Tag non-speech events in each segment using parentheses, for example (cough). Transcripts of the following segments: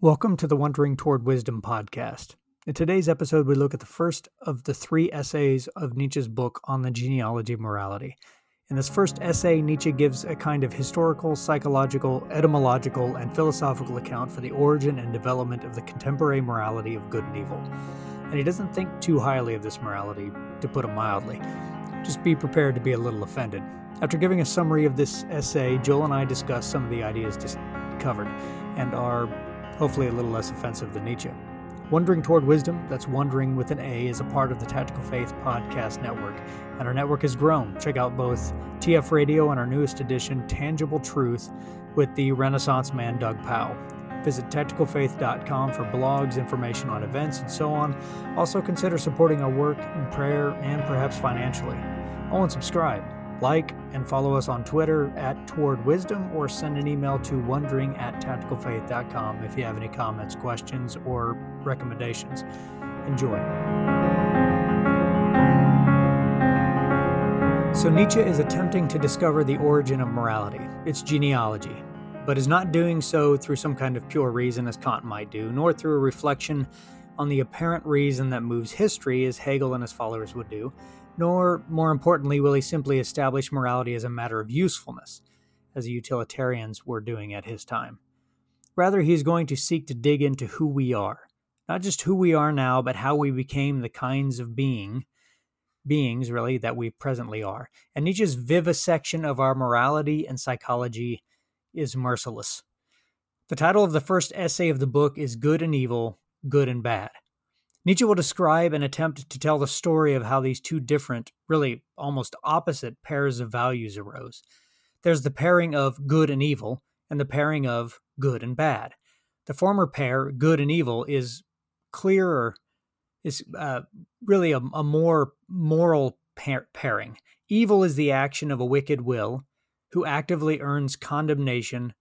Welcome to the Wandering Toward Wisdom podcast. In today's episode, we look at the first of the three essays of Nietzsche's book on the genealogy of morality. In this first essay, Nietzsche gives a kind of historical, psychological, etymological, and philosophical account for the origin and development of the contemporary morality of good and evil. And he doesn't think too highly of this morality, to put it mildly. Just be prepared to be a little offended. After giving a summary of this essay, Joel and I discuss some of the ideas just covered and are hopefully a little less offensive than Nietzsche. Wandering Toward Wisdom, that's Wandering with an A, is a part of the Tactical Faith Podcast Network, and our network has grown. Check out both TF Radio and our newest edition, Tangible Truth, with the Renaissance man Doug Powell. Visit tacticalfaith.com for blogs, information on events, and so on. Also, consider supporting our work in prayer and perhaps financially. Oh, and subscribe. Like and follow us on Twitter at Toward Wisdom or send an email to wandering at tacticalfaith.com if you have any comments, questions, or recommendations. Enjoy. So, Nietzsche is attempting to discover the origin of morality, its genealogy, but is not doing so through some kind of pure reason as Kant might do, nor through a reflection on the apparent reason that moves history as Hegel and his followers would do nor, more importantly, will he simply establish morality as a matter of usefulness, as the utilitarians were doing at his time. Rather, he is going to seek to dig into who we are, not just who we are now, but how we became the kinds of being beings really that we presently are. And Nietzsche's vivisection of our morality and psychology is merciless. The title of the first essay of the book is Good and Evil, Good and Bad. Nietzsche will describe and attempt to tell the story of how these two different, really almost opposite pairs of values arose. There's the pairing of good and evil, and the pairing of good and bad. The former pair, good and evil, is clearer, is uh, really a, a, more moral pair- pairing. Evil is the action of a wicked will who actively earns condemnation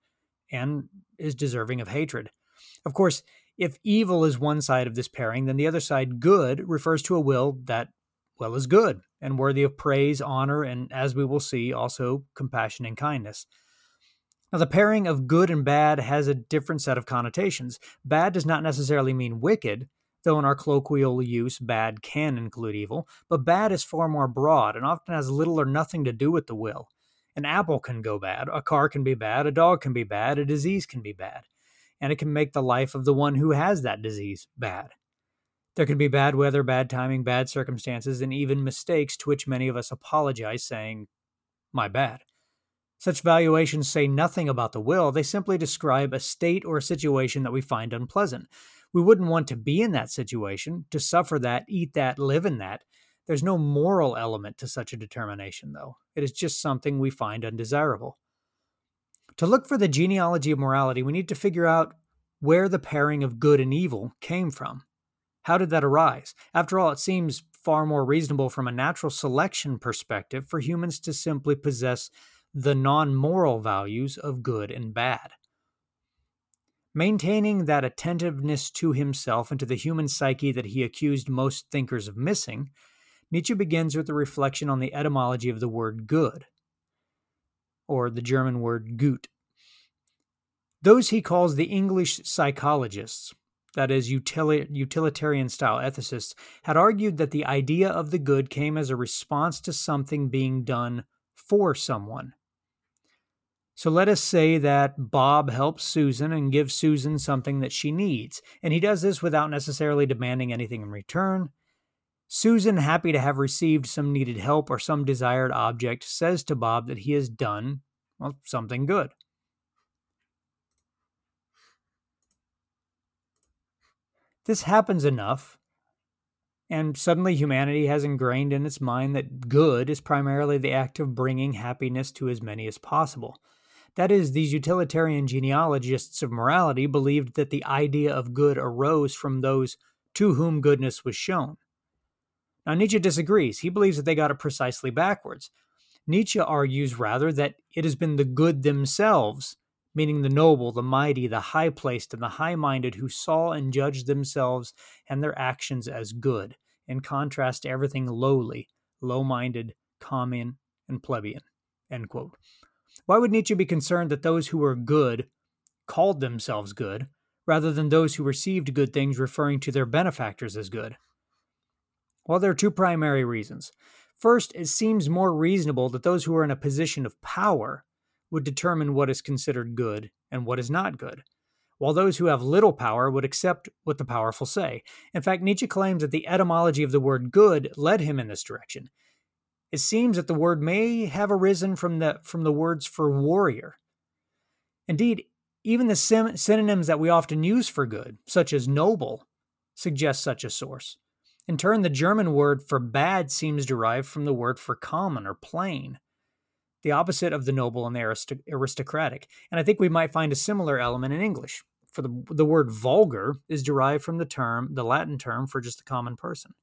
and is deserving of hatred. Of course, if evil is one side of this pairing, then the other side, good, refers to a will that, well, is good and worthy of praise, honor, and as we will see, also compassion and kindness. Now, the pairing of good and bad has a different set of connotations. Bad does not necessarily mean wicked, though in our colloquial use, bad can include evil, but bad is far more broad and often has little or nothing to do with the will. An apple can go bad, a car can be bad, a dog can be bad, a disease can be bad and it can make the life of the one who has that disease bad. There can be bad weather, bad timing, bad circumstances, and even mistakes to which many of us apologize, saying, My bad. Such valuations say nothing about the will, they simply describe a state or a situation that we find unpleasant. We wouldn't want to be in that situation, to suffer that, eat that, live in that. There's no moral element to such a determination, though. It is just something we find undesirable. To look for the genealogy of morality, we need to figure out where the pairing of good and evil came from. How did that arise? After all, it seems far more reasonable from a natural selection perspective for humans to simply possess the non moral values of good and bad. Maintaining that attentiveness to himself and to the human psyche that he accused most thinkers of missing, Nietzsche begins with a reflection on the etymology of the word good or the German word gut. Those he calls the English psychologists, that is, utilitarian style ethicists, had argued that the idea of the good came as a response to something being done for someone. So let us say that Bob helps Susan and gives Susan something that she needs, and he does this without necessarily demanding anything in return. Susan, happy to have received some needed help or some desired object, says to Bob that he has done, well, something good. This happens enough, and suddenly humanity has ingrained in its mind that good is primarily the act of bringing happiness to as many as possible. That is, these utilitarian genealogists of morality believed that the idea of good arose from those to whom goodness was shown. Now, Nietzsche disagrees. He believes that they got it precisely backwards. Nietzsche argues rather that it has been the good themselves, meaning the noble, the mighty, the high placed, and the high minded, who saw and judged themselves and their actions as good, in contrast to everything lowly, low minded, common, and plebeian. Why would Nietzsche be concerned that those who were good called themselves good, rather than those who received good things referring to their benefactors as good? Well, there are two primary reasons. First, it seems more reasonable that those who are in a position of power would determine what is considered good and what is not good, while those who have little power would accept what the powerful say. In fact, Nietzsche claims that the etymology of the word good led him in this direction. It seems that the word may have arisen from the from the words for warrior. Indeed, even the sim- synonyms that we often use for good, such as noble, suggest such a source. In turn, the German word for bad seems derived from the word for common or plain, the opposite of the noble and the aristocratic. And I think we might find a similar element in English. For the, the word vulgar is derived from the term, the Latin term for just a common person.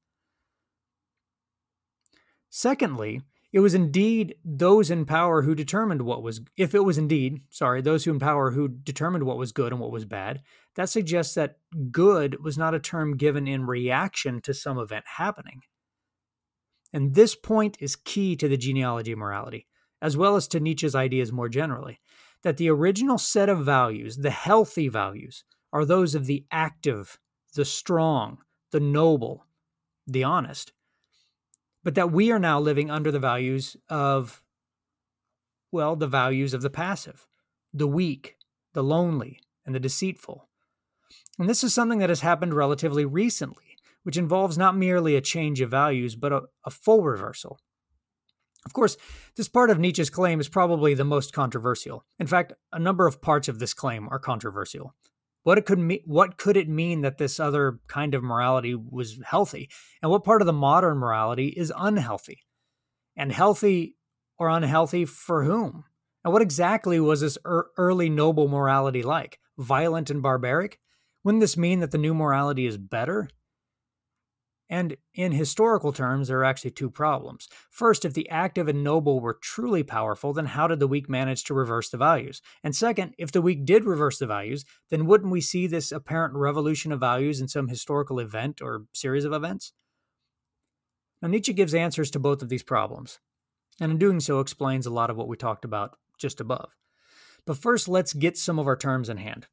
Secondly, it was indeed those in power who determined what was, if it was indeed, sorry, those who in power who determined what was good and what was bad, that suggests that good was not a term given in reaction to some event happening. And this point is key to the genealogy of morality, as well as to Nietzsche's ideas more generally, that the original set of values, the healthy values, are those of the active, the strong, the noble, the honest but that we are now living under the values of, well, the values of the passive, the weak, the lonely, and the deceitful. And this is something that has happened relatively recently, which involves not merely a change of values, but a, a full reversal. Of course, this part of Nietzsche's claim is probably the most controversial. In fact, a number of parts of this claim are controversial. What it could mean, what could it mean that this other kind of morality was healthy, and what part of the modern morality is unhealthy, and healthy or unhealthy for whom? And what exactly was this er- early noble morality like? Violent and barbaric? Wouldn't this mean that the new morality is better? And in historical terms, there are actually two problems. First, if the active and noble were truly powerful, then how did the weak manage to reverse the values? And second, if the weak did reverse the values, then wouldn't we see this apparent revolution of values in some historical event or series of events? Now, Nietzsche gives answers to both of these problems, and in doing so, explains a lot of what we talked about just above. But first, let's get some of our terms in hand.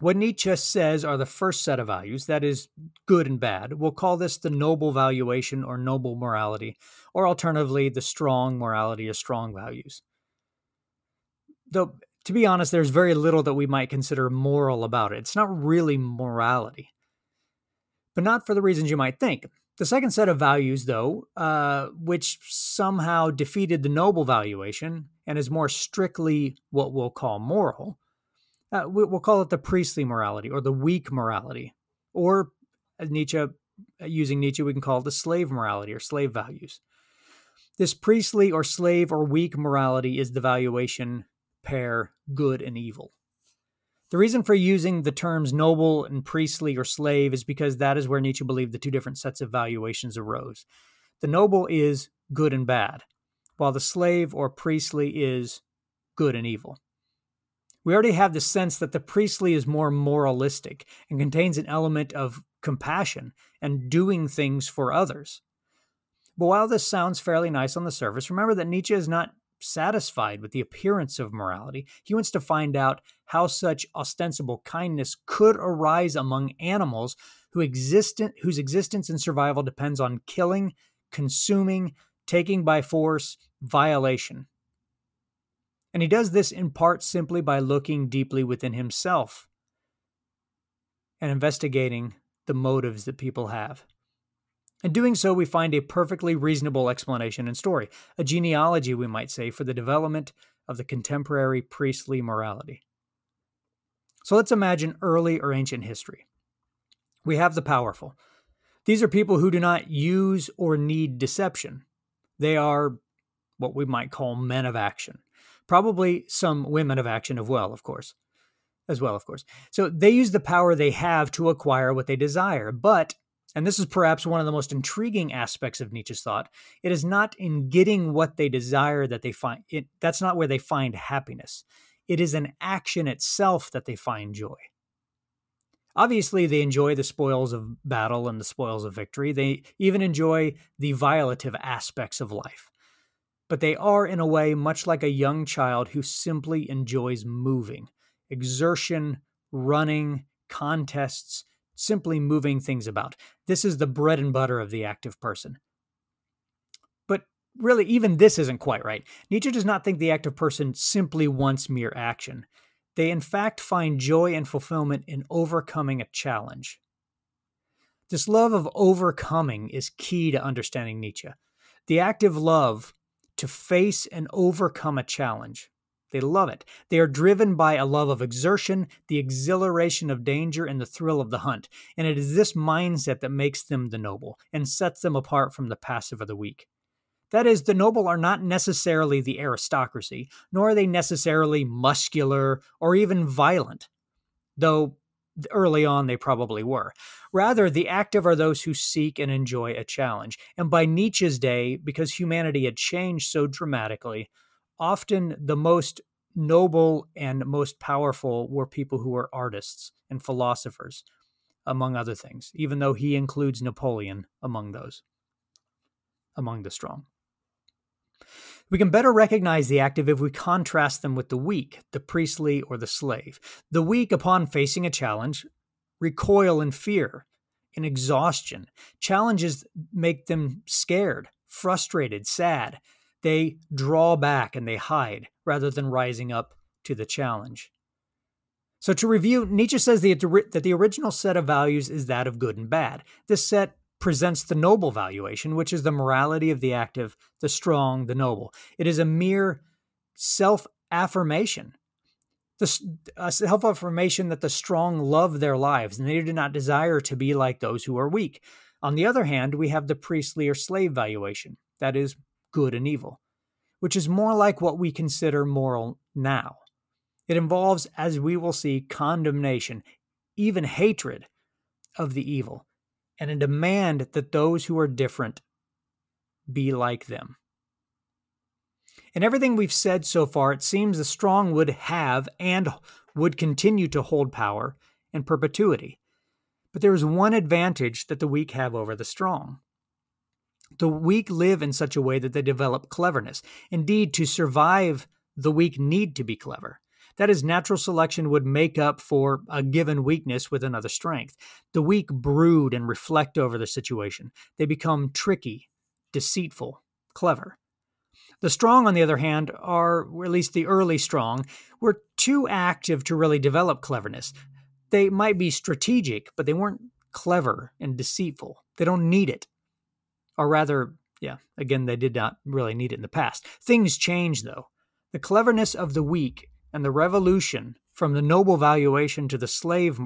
What Nietzsche says are the first set of values, that is, good and bad. We'll call this the noble valuation or noble morality, or alternatively, the strong morality or strong values. Though, to be honest, there's very little that we might consider moral about it. It's not really morality, but not for the reasons you might think. The second set of values, though, uh, which somehow defeated the noble valuation and is more strictly what we'll call moral, uh, we'll call it the priestly morality or the weak morality, or Nietzsche, uh, using Nietzsche, we can call it the slave morality or slave values. This priestly or slave or weak morality is the valuation pair good and evil. The reason for using the terms noble and priestly or slave is because that is where Nietzsche believed the two different sets of valuations arose. The noble is good and bad, while the slave or priestly is good and evil. We already have the sense that the priestly is more moralistic and contains an element of compassion and doing things for others. But while this sounds fairly nice on the surface, remember that Nietzsche is not satisfied with the appearance of morality. He wants to find out how such ostensible kindness could arise among animals who existent, whose existence and survival depends on killing, consuming, taking by force, violation. And he does this in part simply by looking deeply within himself and investigating the motives that people have. In doing so, we find a perfectly reasonable explanation and story, a genealogy, we might say, for the development of the contemporary priestly morality. So let's imagine early or ancient history. We have the powerful. These are people who do not use or need deception. They are what we might call men of action probably some women of action as well, of course. As well, of course. So they use the power they have to acquire what they desire. But, and this is perhaps one of the most intriguing aspects of Nietzsche's thought, it is not in getting what they desire that they find it. That's not where they find happiness. It is an action itself that they find joy. Obviously, they enjoy the spoils of battle and the spoils of victory. They even enjoy the violative aspects of life but they are, in a way, much like a young child who simply enjoys moving, exertion, running, contests, simply moving things about. This is the bread and butter of the active person. But really, even this isn't quite right. Nietzsche does not think the active person simply wants mere action. They, in fact, find joy and fulfillment in overcoming a challenge. This love of overcoming is key to understanding Nietzsche. The active love to face and overcome a challenge. They love it. They are driven by a love of exertion, the exhilaration of danger, and the thrill of the hunt. And it is this mindset that makes them the noble and sets them apart from the passive or the weak. That is, the noble are not necessarily the aristocracy, nor are they necessarily muscular or even violent, though early on they probably were. Rather, the active are those who seek and enjoy a challenge. And by Nietzsche's day, because humanity had changed so dramatically, often the most noble and most powerful were people who were artists and philosophers, among other things, even though he includes Napoleon among those, among the strong. We can better recognize the active if we contrast them with the weak, the priestly or the slave. The weak, upon facing a challenge, recoil in fear, in exhaustion. Challenges make them scared, frustrated, sad. They draw back and they hide rather than rising up to the challenge. So, to review, Nietzsche says that the original set of values is that of good and bad. This set presents the noble valuation, which is the morality of the active, the strong, the noble. It is a mere self affirmation. The self affirmation that the strong love their lives and they do not desire to be like those who are weak. On the other hand, we have the priestly or slave valuation, that is, good and evil, which is more like what we consider moral now. It involves, as we will see, condemnation, even hatred of the evil, and a demand that those who are different be like them. In everything we've said so far, it seems the strong would have and would continue to hold power in perpetuity. But there is one advantage that the weak have over the strong. The weak live in such a way that they develop cleverness. Indeed, to survive, the weak need to be clever. That is, natural selection would make up for a given weakness with another strength. The weak brood and reflect over the situation. They become tricky, deceitful, clever. The strong, on the other hand, are, or at least the early strong, were too active to really develop cleverness. They might be strategic, but they weren't clever and deceitful. They don't need it or rather, yeah, again, they did not really need it in the past. Things change, though. The cleverness of the weak and the revolution from the noble valuation to the slave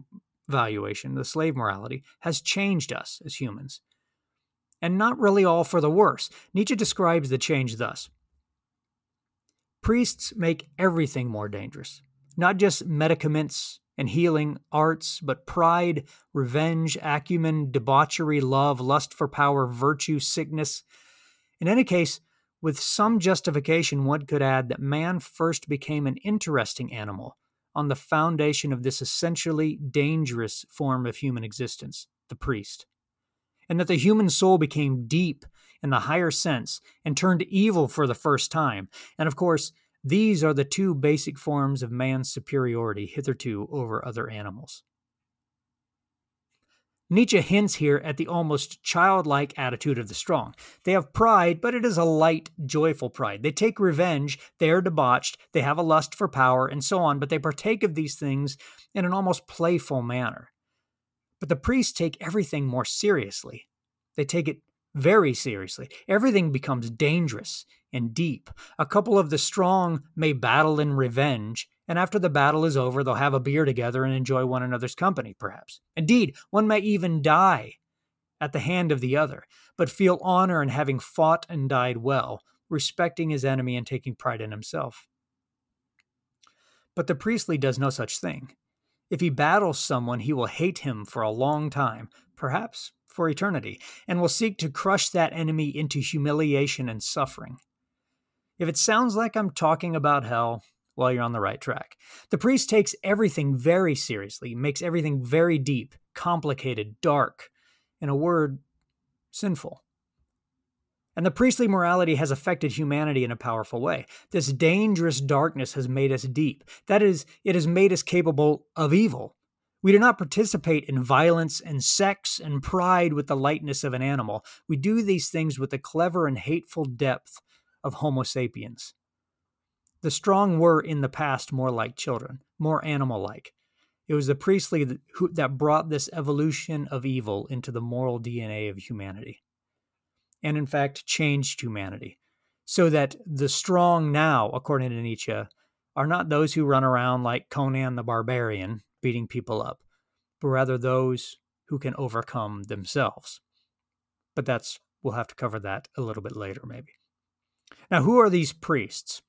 valuation, the slave morality, has changed us as humans. And not really all for the worse. Nietzsche describes the change thus Priests make everything more dangerous, not just medicaments and healing, arts, but pride, revenge, acumen, debauchery, love, lust for power, virtue, sickness. In any case, with some justification, one could add that man first became an interesting animal on the foundation of this essentially dangerous form of human existence, the priest, and that the human soul became deep in the higher sense and turned evil for the first time. And of course, these are the two basic forms of man's superiority hitherto over other animals. Nietzsche hints here at the almost childlike attitude of the strong. They have pride, but it is a light, joyful pride. They take revenge, they are debauched, they have a lust for power, and so on, but they partake of these things in an almost playful manner. But the priests take everything more seriously. They take it very seriously. Everything becomes dangerous and deep. A couple of the strong may battle in revenge, and after the battle is over, they'll have a beer together and enjoy one another's company, perhaps. Indeed, one may even die at the hand of the other, but feel honor in having fought and died well, respecting his enemy and taking pride in himself. But the priestly does no such thing. If he battles someone, he will hate him for a long time, perhaps for eternity, and will seek to crush that enemy into humiliation and suffering. If it sounds like I'm talking about hell, well, you're on the right track. The priest takes everything very seriously, makes everything very deep, complicated, dark, in a word, sinful. And the priestly morality has affected humanity in a powerful way. This dangerous darkness has made us deep. That is, it has made us capable of evil, We do not participate in violence and sex and pride with the lightness of an animal. We do these things with the clever and hateful depth of Homo sapiens. The strong were in the past more like children, more animal like. It was the priestly that, who, that brought this evolution of evil into the moral DNA of humanity, and in fact changed humanity, so that the strong now, according to Nietzsche, are not those who run around like Conan the Barbarian, beating people up, but rather those who can overcome themselves. But that's, we'll have to cover that a little bit later, maybe. Now, who are these priests?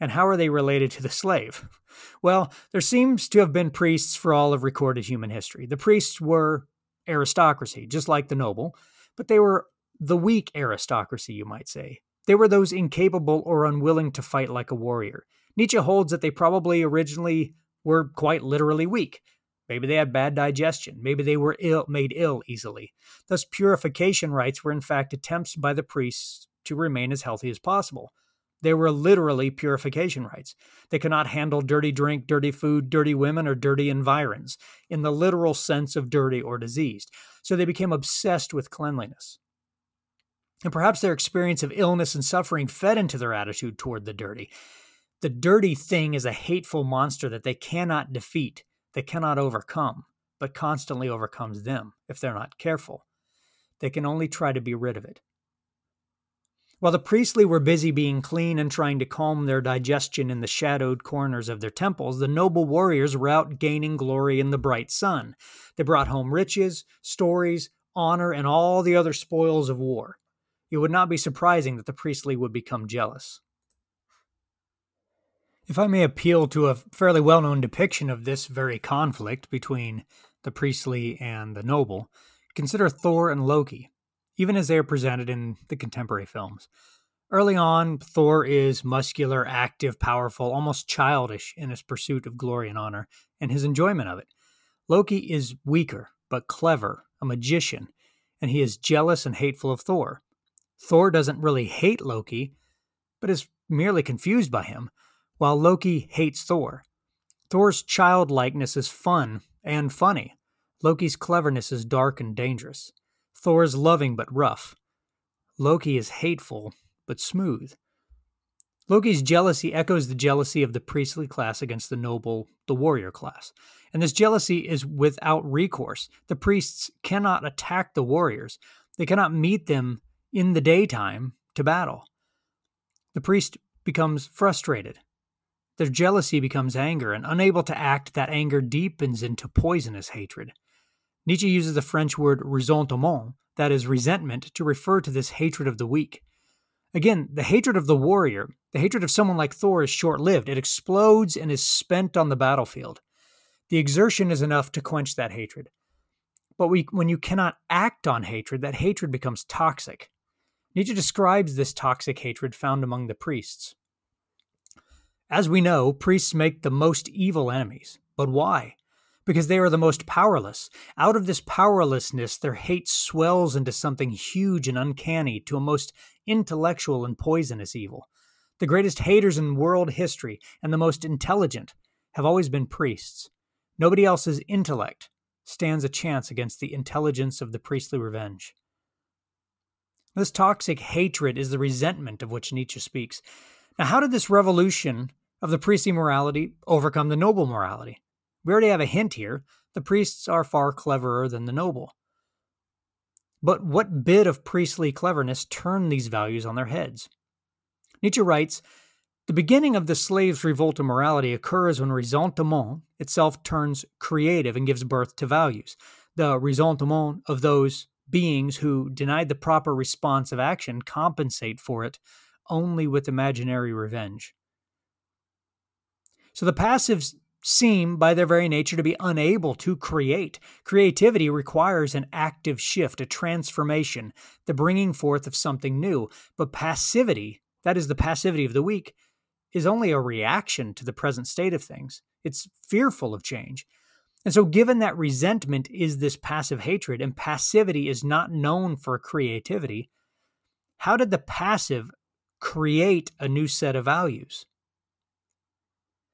And how are they related to the slave? (laughs) Well, there seems to have been priests for all of recorded human history. The priests were aristocracy, just like the noble, but they were the weak aristocracy, you might say. They were those incapable or unwilling to fight like a warrior. Nietzsche holds that they probably originally were quite literally weak. Maybe they had bad digestion. Maybe they were ill, made ill easily. Thus, purification rites were in fact attempts by the priests to remain as healthy as possible. They were literally purification rites. They could not handle dirty drink, dirty food, dirty women, or dirty environs in the literal sense of dirty or diseased. So they became obsessed with cleanliness. And perhaps their experience of illness and suffering fed into their attitude toward the dirty. The dirty thing is a hateful monster that they cannot defeat, they cannot overcome, but constantly overcomes them if they're not careful. They can only try to be rid of it. While the priestly were busy being clean and trying to calm their digestion in the shadowed corners of their temples, the noble warriors were out gaining glory in the bright sun. They brought home riches, stories, honor, and all the other spoils of war. It would not be surprising that the priestly would become jealous. If I may appeal to a fairly well known depiction of this very conflict between the priestly and the noble, consider Thor and Loki, even as they are presented in the contemporary films. Early on, Thor is muscular, active, powerful, almost childish in his pursuit of glory and honor, and his enjoyment of it. Loki is weaker, but clever, a magician, and he is jealous and hateful of Thor. Thor doesn't really hate Loki, but is merely confused by him while Loki hates Thor. Thor's childlikeness is fun and funny. Loki's cleverness is dark and dangerous. Thor is loving but rough. Loki is hateful but smooth. Loki's jealousy echoes the jealousy of the priestly class against the noble, the warrior class. And this jealousy is without recourse. The priests cannot attack the warriors, they cannot meet them in the daytime to battle. The priest becomes frustrated their jealousy becomes anger, and unable to act, that anger deepens into poisonous hatred. Nietzsche uses the French word ressentiment, that is, resentment, to refer to this hatred of the weak. Again, the hatred of the warrior, the hatred of someone like Thor, is short lived. It explodes and is spent on the battlefield. The exertion is enough to quench that hatred. But we, when you cannot act on hatred, that hatred becomes toxic. Nietzsche describes this toxic hatred found among the priests. As we know, priests make the most evil enemies. But why? Because they are the most powerless. Out of this powerlessness, their hate swells into something huge and uncanny, to a most intellectual and poisonous evil. The greatest haters in world history and the most intelligent have always been priests. Nobody else's intellect stands a chance against the intelligence of the priestly revenge. This toxic hatred is the resentment of which Nietzsche speaks. Now, how did this revolution of the priestly morality overcome the noble morality. We already have a hint here. The priests are far cleverer than the noble. But what bit of priestly cleverness turned these values on their heads? Nietzsche writes The beginning of the slave's revolt of morality occurs when ressentiment itself turns creative and gives birth to values. The ressentiment of those beings who, denied the proper response of action, compensate for it only with imaginary revenge. So the passives seem, by their very nature, to be unable to create. Creativity requires an active shift, a transformation, the bringing forth of something new. But passivity, that is the passivity of the weak, is only a reaction to the present state of things. It's fearful of change. And so, given that resentment is this passive hatred and passivity is not known for creativity, how did the passive create a new set of values?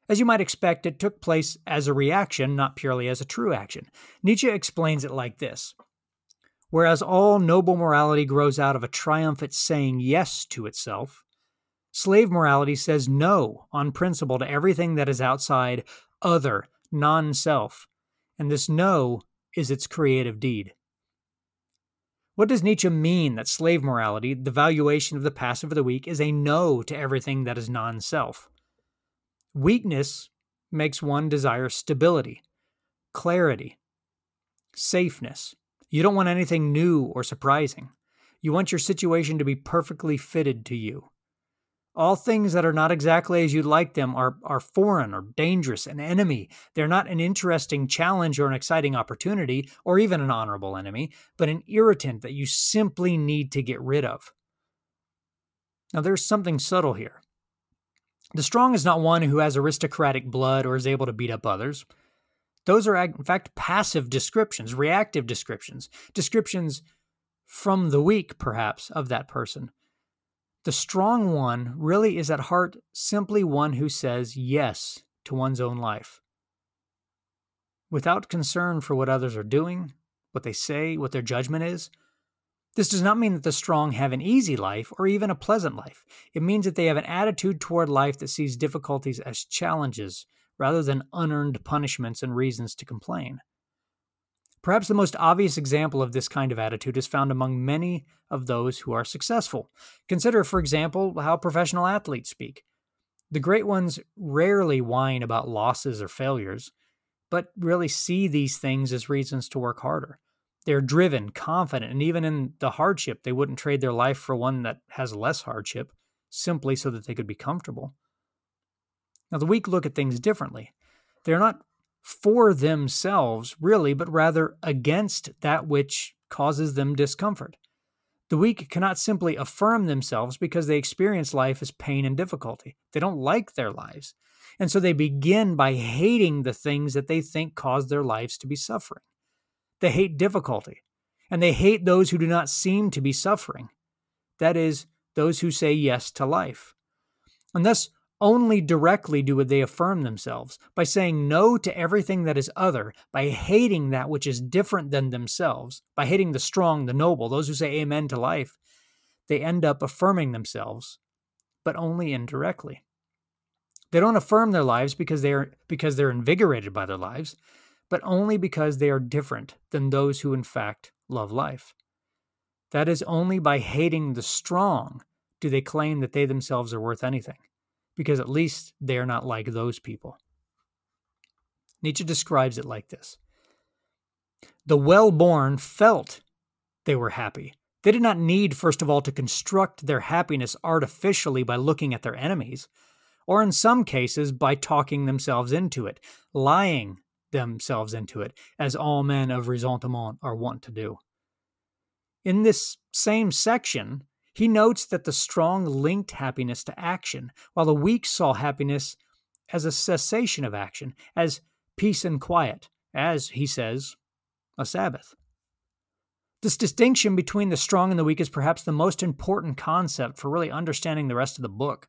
As you might expect, it took place as a reaction, not purely as a true action. Nietzsche explains it like this Whereas all noble morality grows out of a triumphant saying yes to itself, slave morality says no on principle to everything that is outside, other, non self, and this no is its creative deed. What does Nietzsche mean that slave morality, the valuation of the passive of the weak, is a no to everything that is non self? Weakness makes one desire stability, clarity, safeness. You don't want anything new or surprising. You want your situation to be perfectly fitted to you. All things that are not exactly as you'd like them are, are foreign or dangerous, an enemy. They're not an interesting challenge or an exciting opportunity or even an honorable enemy, but an irritant that you simply need to get rid of. Now, there's something subtle here. The strong is not one who has aristocratic blood or is able to beat up others. Those are, in fact, passive descriptions, reactive descriptions, descriptions from the weak, perhaps, of that person. The strong one really is at heart simply one who says yes to one's own life. Without concern for what others are doing, what they say, what their judgment is, this does not mean that the strong have an easy life or even a pleasant life. It means that they have an attitude toward life that sees difficulties as challenges rather than unearned punishments and reasons to complain. Perhaps the most obvious example of this kind of attitude is found among many of those who are successful. Consider, for example, how professional athletes speak. The great ones rarely whine about losses or failures, but really see these things as reasons to work harder. They're driven, confident, and even in the hardship, they wouldn't trade their life for one that has less hardship simply so that they could be comfortable. Now, the weak look at things differently. They're not for themselves, really, but rather against that which causes them discomfort. The weak cannot simply affirm themselves because they experience life as pain and difficulty. They don't like their lives. And so they begin by hating the things that they think cause their lives to be suffering. They hate difficulty, and they hate those who do not seem to be suffering. That is, those who say yes to life. And thus, only directly do they affirm themselves by saying no to everything that is other, by hating that which is different than themselves, by hating the strong, the noble, those who say amen to life. They end up affirming themselves, but only indirectly. They don't affirm their lives because they are because they're invigorated by their lives but only because they are different than those who in fact love life. That is only by hating the strong do they claim that they themselves are worth anything, because at least they are not like those people. Nietzsche describes it like this The well born felt they were happy. They did not need, first of all, to construct their happiness artificially by looking at their enemies, or in some cases by talking themselves into it, lying themselves into it, as all men of ressentiment are wont to do. In this same section, he notes that the strong linked happiness to action, while the weak saw happiness as a cessation of action, as peace and quiet, as, he says, a Sabbath. This distinction between the strong and the weak is perhaps the most important concept for really understanding the rest of the book.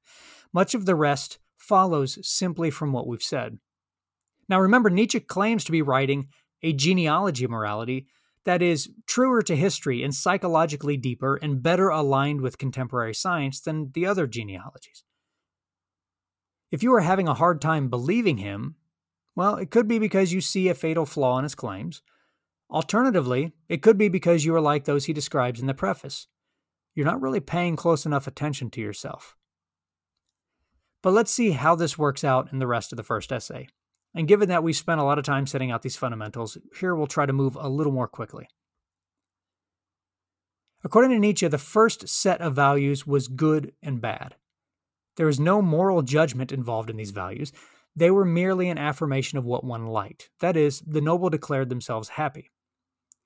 Much of the rest follows simply from what we've said. Now, remember, Nietzsche claims to be writing a genealogy of morality that is truer to history and psychologically deeper and better aligned with contemporary science than the other genealogies. If you are having a hard time believing him, well, it could be because you see a fatal flaw in his claims. Alternatively, it could be because you are like those he describes in the preface. You're not really paying close enough attention to yourself. But let's see how this works out in the rest of the first essay. And given that we spent a lot of time setting out these fundamentals, here we'll try to move a little more quickly. According to Nietzsche, the first set of values was good and bad. There is no moral judgment involved in these values. They were merely an affirmation of what one liked. That is, the noble declared themselves happy.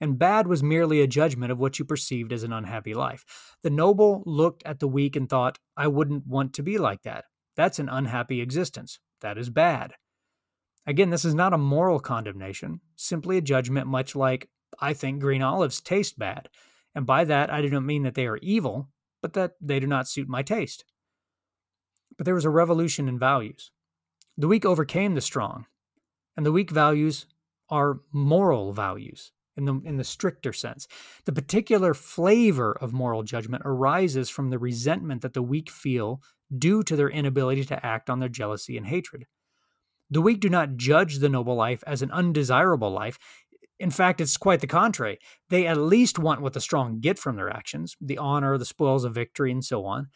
And bad was merely a judgment of what you perceived as an unhappy life. The noble looked at the weak and thought, I wouldn't want to be like that. That's an unhappy existence. That is bad. Again, this is not a moral condemnation, simply a judgment much like, I think green olives taste bad. And by that, I do not mean that they are evil, but that they do not suit my taste. But there was a revolution in values. The weak overcame the strong, and the weak values are moral values in the, in the stricter sense. The particular flavor of moral judgment arises from the resentment that the weak feel due to their inability to act on their jealousy and hatred. The weak do not judge the noble life as an undesirable life. In fact, it's quite the contrary. They at least want what the strong get from their actions the honor, the spoils of victory, and so on.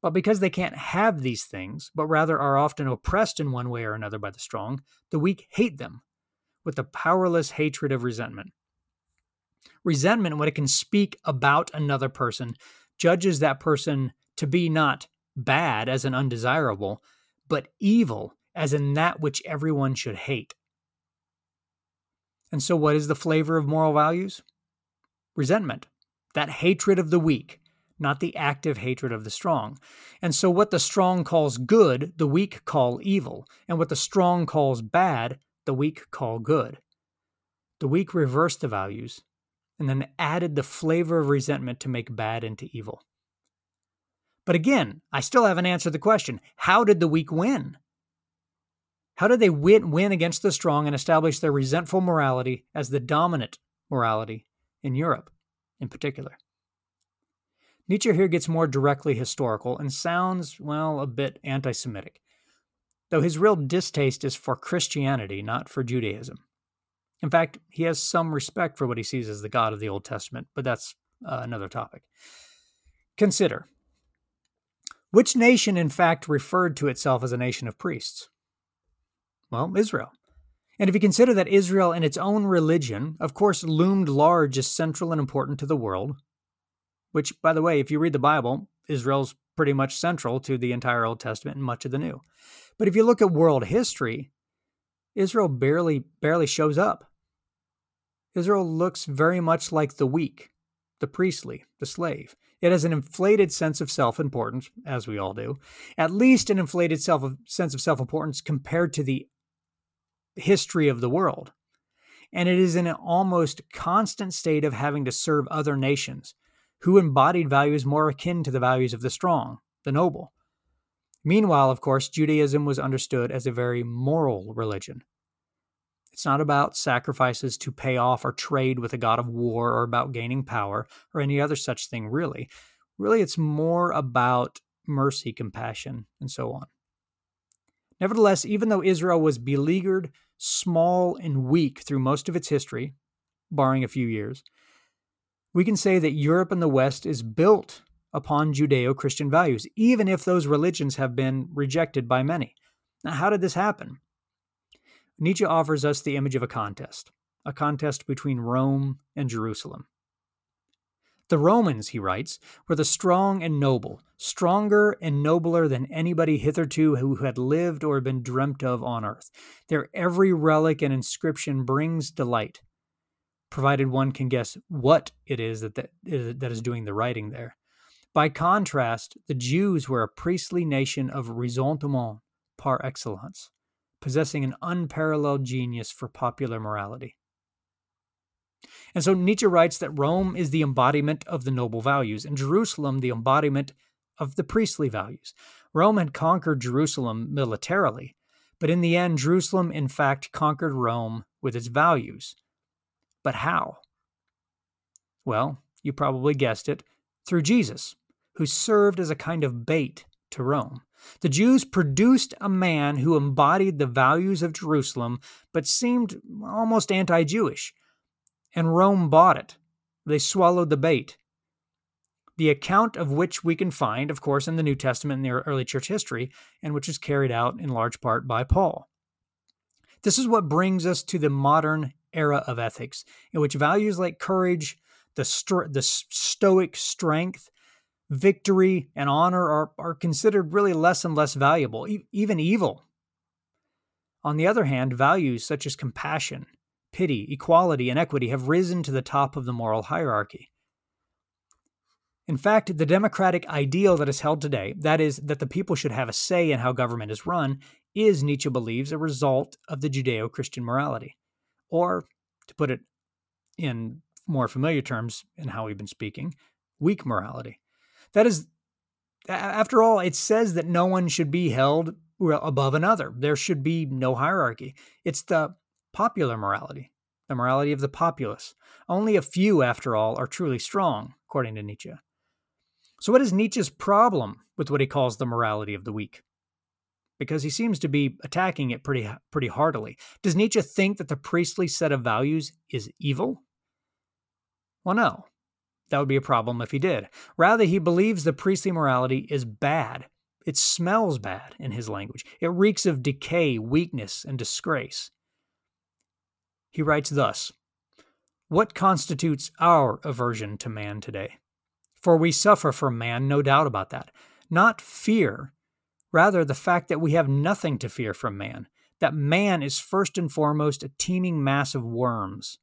But because they can't have these things, but rather are often oppressed in one way or another by the strong, the weak hate them with the powerless hatred of resentment. Resentment, when it can speak about another person, judges that person to be not bad as an undesirable, but evil as in that which everyone should hate. And so, what is the flavor of moral values? Resentment, that hatred of the weak, not the active hatred of the strong. And so, what the strong calls good, the weak call evil. And what the strong calls bad, the weak call good. The weak reversed the values and then added the flavor of resentment to make bad into evil. But again, I still haven't answered the question how did the weak win? How did they win, win against the strong and establish their resentful morality as the dominant morality in Europe in particular? Nietzsche here gets more directly historical and sounds, well, a bit anti Semitic, though his real distaste is for Christianity, not for Judaism. In fact, he has some respect for what he sees as the God of the Old Testament, but that's uh, another topic. Consider which nation, in fact, referred to itself as a nation of priests? Well, Israel. And if you consider that Israel and its own religion, of course, loomed large as central and important to the world, which, by the way, if you read the Bible, Israel's pretty much central to the entire Old Testament and much of the New. But if you look at world history, Israel barely barely shows up. Israel looks very much like the weak, the priestly, the slave. It has an inflated sense of self importance, as we all do, at least an inflated self sense of self importance compared to the history of the world. And it is in an almost constant state of having to serve other nations who embodied values more akin to the values of the strong, the noble. Meanwhile, of course, Judaism was understood as a very moral religion. It's not about sacrifices to pay off or trade with a god of war or about gaining power or any other such thing, really. Really, it's more about mercy, compassion, and so on. Nevertheless, even though Israel was beleaguered, small, and weak through most of its history, barring a few years, we can say that Europe and the West is built upon Judeo Christian values, even if those religions have been rejected by many. Now, how did this happen? Nietzsche offers us the image of a contest, a contest between Rome and Jerusalem. The Romans, he writes, were the strong and noble, stronger and nobler than anybody hitherto who had lived or been dreamt of on earth. Their every relic and inscription brings delight, provided one can guess what it is that, that, is doing the writing there. By contrast, the Jews were a priestly nation of ressentiment par excellence possessing an unparalleled genius for popular morality. And so Nietzsche writes that Rome is the embodiment of the noble values, and Jerusalem the embodiment of the priestly values. Rome had conquered Jerusalem militarily, but in the end, Jerusalem in fact conquered Rome with its values. But how? Well, you probably guessed it through Jesus, who served as a kind of bait to Rome. The Jews produced a man who embodied the values of Jerusalem but seemed almost anti Jewish. And Rome bought it. They swallowed the bait. The account of which we can find, of course, in the New Testament in the early church history, and which is carried out in large part by Paul. This is what brings us to the modern era of ethics, in which values like courage, the, st- the stoic strength, victory and honor are, are considered really less and less valuable, e- even evil. On the other hand, values such as compassion, pity, equality, and equity have risen to the top of the moral hierarchy. In fact, the democratic ideal that is held today, that is, that the people should have a say in how government is run, is, Nietzsche believes, a result of the Judeo Christian morality. Or, to put it in more familiar terms in how we've been speaking, weak morality. That is, after all, it says that no one should be held above another. There should be no hierarchy. It's the popular morality, the morality of the populace. Only a few, after all, are truly strong, according to Nietzsche. So, what is Nietzsche's problem with what he calls the morality of the weak? Because he seems to be attacking it pretty, pretty heartily. Does Nietzsche think that the priestly set of values is evil? Well, no. That would be a problem if he did. Rather, he believes the priestly morality is bad. It smells bad, in his language. It reeks of decay, weakness, and disgrace. He writes thus What constitutes our aversion to man today? For we suffer from man, no doubt about that. Not fear, rather, the fact that we have nothing to fear from man, that man is first and foremost a teeming mass of worms,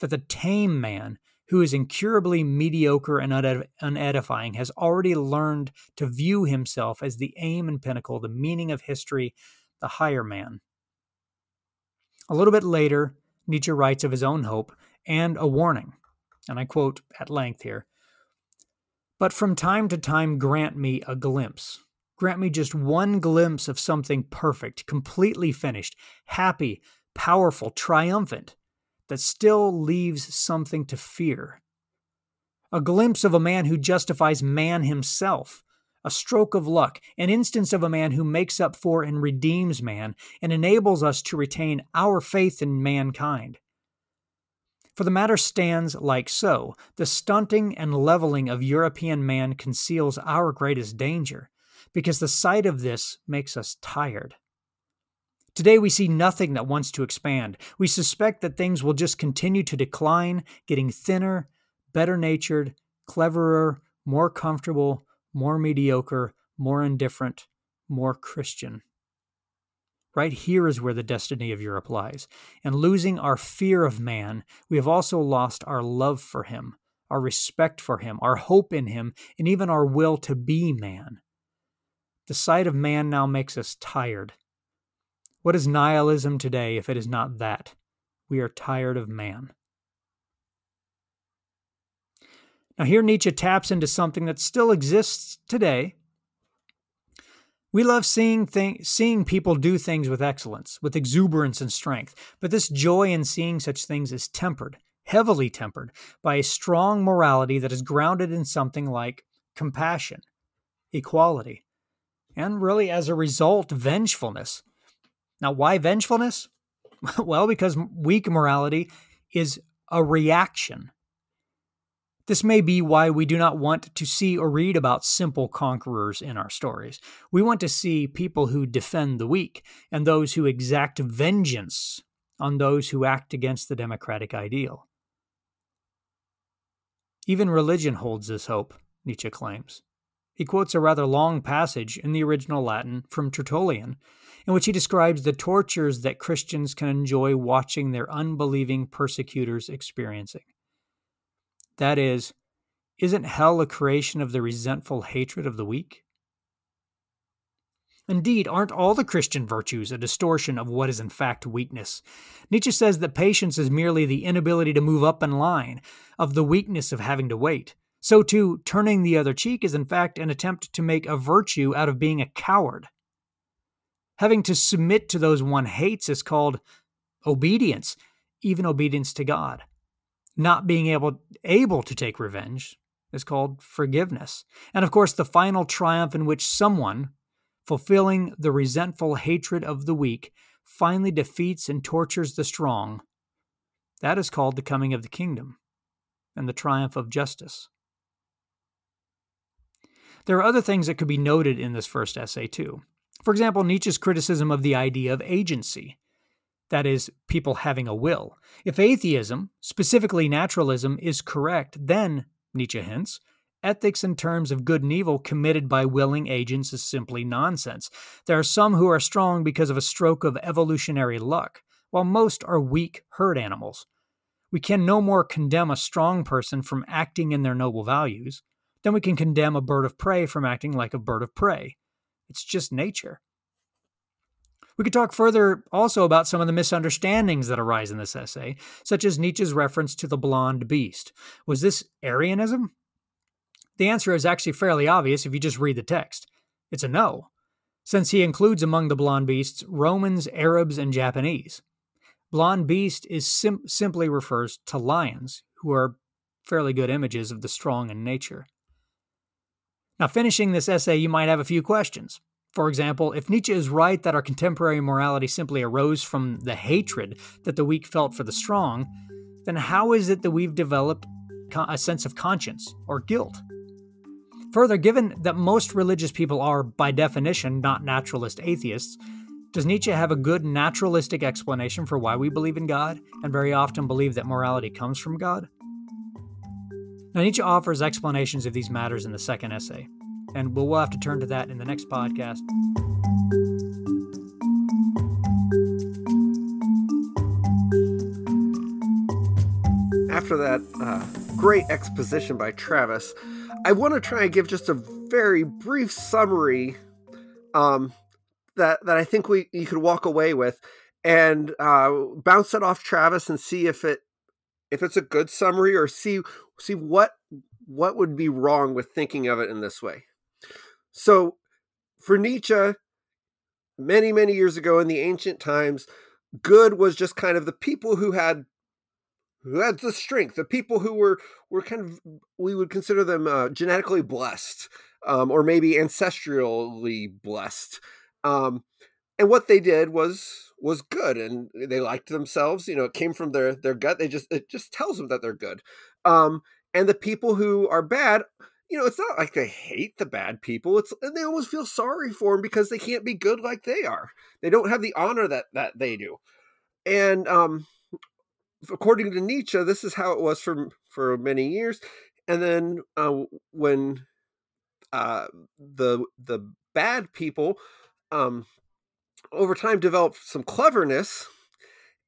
that the tame man who is incurably mediocre and unedifying, has already learned to view himself as the aim and pinnacle, the meaning of history, the higher man. A little bit later, Nietzsche writes of his own hope and a warning, and I quote at length here But from time to time, grant me a glimpse. Grant me just one glimpse of something perfect, completely finished, happy, powerful, triumphant that still leaves something to fear. A glimpse of a man who justifies man himself, a stroke of luck, an instance of a man who makes up for and redeems man and enables us to retain our faith in mankind. For the matter stands like so the stunting and leveling of European man conceals our greatest danger, because the sight of this makes us tired. Today, we see nothing that wants to expand. We suspect that things will just continue to decline, getting thinner, better natured, cleverer, more comfortable, more mediocre, more indifferent, more Christian. Right here is where the destiny of Europe lies. And losing our fear of man, we have also lost our love for him, our respect for him, our hope in him, and even our will to be man. The sight of man now makes us tired what is nihilism today if it is not that? We are tired of man. Now, here Nietzsche taps into something that still exists today. We love seeing, seeing people do things with excellence, with exuberance and strength, but this joy in seeing such things is tempered, heavily tempered, by a strong morality that is grounded in something like compassion, equality, and really, as a result, vengefulness. Now, why vengefulness? (laughs) well, because weak morality is a reaction. This may be why we do not want to see or read about simple conquerors in our stories. We want to see people who defend the weak and those who exact vengeance on those who act against the democratic ideal. Even religion holds this hope, Nietzsche claims. He quotes a rather long passage in the original Latin from Tertullian in which he describes the tortures that Christians can enjoy watching their unbelieving persecutors experiencing. That is, isn't hell a creation of the resentful hatred of the weak? Indeed, aren't all the Christian virtues a distortion of what is in fact weakness? Nietzsche says that patience is merely the inability to move up in line, of the weakness of having to wait. So, too, turning the other cheek is in fact an attempt to make a virtue out of being a coward. Having to submit to those one hates is called obedience, even obedience to God. Not being able able to take revenge is called forgiveness. And of course, the final triumph in which someone, fulfilling the resentful hatred of the weak, finally defeats and tortures the strong, that is called the coming of the kingdom and the triumph of justice. There are other things that could be noted in this first essay, too. For example, Nietzsche's criticism of the idea of agency that is, people having a will. If atheism, specifically naturalism, is correct, then, Nietzsche hints, ethics in terms of good and evil committed by willing agents is simply nonsense. There are some who are strong because of a stroke of evolutionary luck, while most are weak herd animals. We can no more condemn a strong person from acting in their noble values than we can condemn a bird of prey from acting like a bird of prey. It's just nature. We could talk further also about some of the misunderstandings that arise in this essay, such as Nietzsche's reference to the blonde beast. Was this Aryanism? The answer is actually fairly obvious if you just read the text. It's a no. since he includes among the blond beasts Romans, Arabs, and Japanese. Blond beast is sim- simply refers to lions, who are fairly good images of the strong in nature. Now, finishing this essay, you might have a few questions. For example, if Nietzsche is right that our contemporary morality simply arose from the hatred that the weak felt for the strong, then how is it that we've developed a sense of conscience or guilt? Further, given that most religious people are, by definition, not naturalist atheists, does Nietzsche have a good naturalistic explanation for why we believe in God and very often believe that morality comes from God? Now, Nietzsche offers explanations of these matters in the second essay, and we'll, we'll have to turn to that in the next podcast. After that uh, great exposition by Travis, I want to try and give just a very brief summary um, that that I think we you could walk away with, and uh, bounce it off Travis and see if it if it's a good summary or see see what what would be wrong with thinking of it in this way. So, for Nietzsche, many many years ago in the ancient times, good was just kind of the people who had who had the strength, the people who were were kind of we would consider them uh, genetically blessed, um, or maybe ancestrally blessed. Um, and what they did was was good, and they liked themselves. You know, it came from their their gut. They just it just tells them that they're good. Um, and the people who are bad, you know, it's not like they hate the bad people. It's and they almost feel sorry for them because they can't be good like they are. They don't have the honor that that they do. And um, according to Nietzsche, this is how it was for for many years. And then uh, when uh, the the bad people um, over time developed some cleverness,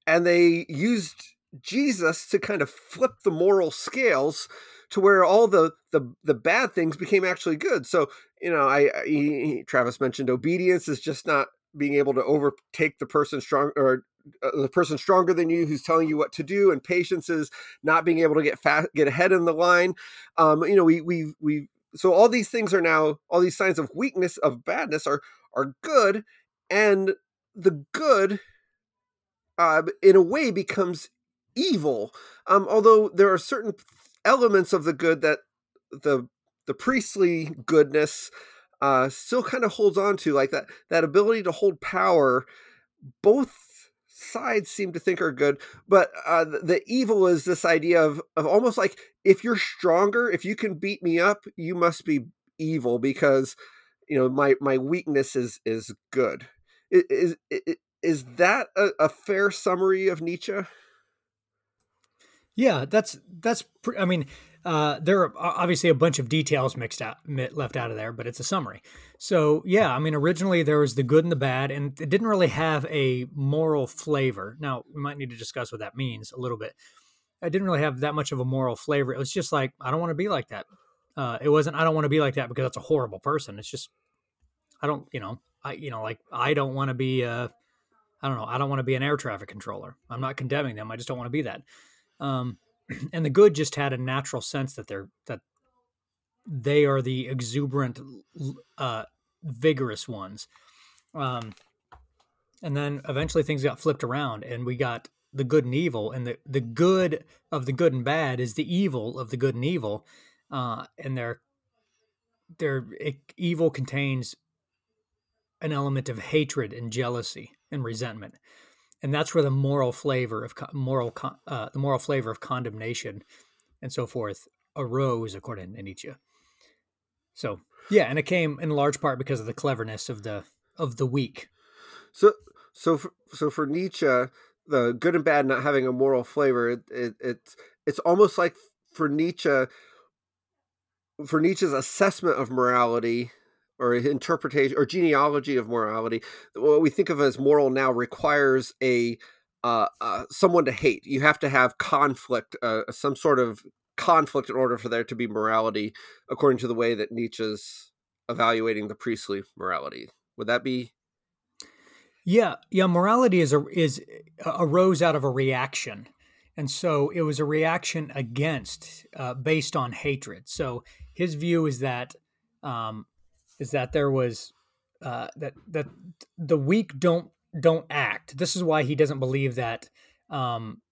and they used Jesus to kind of flip the moral scales to where all the the the bad things became actually good. So you know, I, I Travis mentioned obedience is just not being able to overtake the person strong or uh, the person stronger than you who's telling you what to do, and patience is not being able to get fast, get ahead in the line. Um, you know, we we we so all these things are now all these signs of weakness of badness are are good and the good uh, in a way becomes evil um, although there are certain elements of the good that the the priestly goodness uh, still kind of holds on to like that that ability to hold power. Both sides seem to think are good but uh, the, the evil is this idea of of almost like if you're stronger if you can beat me up you must be evil because you know my my weakness is is good. Is is, is that a, a fair summary of nietzsche yeah that's that's i mean uh, there are obviously a bunch of details mixed out left out of there but it's a summary so yeah i mean originally there was the good and the bad and it didn't really have a moral flavor now we might need to discuss what that means a little bit it didn't really have that much of a moral flavor it was just like i don't want to be like that uh, it wasn't i don't want to be like that because that's a horrible person it's just I don't, you know, I, you know, like I don't want to be a, I don't know, I don't want to be an air traffic controller. I'm not condemning them. I just don't want to be that. Um, (clears throat) and the good just had a natural sense that they're that they are the exuberant, uh, vigorous ones. Um, and then eventually things got flipped around, and we got the good and evil, and the the good of the good and bad is the evil of the good and evil, uh, and their their evil contains an element of hatred and jealousy and resentment, and that's where the moral flavor of moral uh, the moral flavor of condemnation and so forth arose, according to Nietzsche. So yeah, and it came in large part because of the cleverness of the of the weak. So so for, so for Nietzsche, the good and bad not having a moral flavor, it, it, it's it's almost like for Nietzsche, for Nietzsche's assessment of morality or interpretation or genealogy of morality, what we think of as moral now requires a uh, uh, someone to hate. You have to have conflict, uh, some sort of conflict in order for there to be morality, according to the way that Nietzsche's evaluating the priestly morality. Would that be? Yeah, yeah. Morality is a, is uh, arose out of a reaction, and so it was a reaction against, uh, based on hatred. So his view is that um, is that there was uh, that that the weak don't don't act. This is why he doesn't believe that um,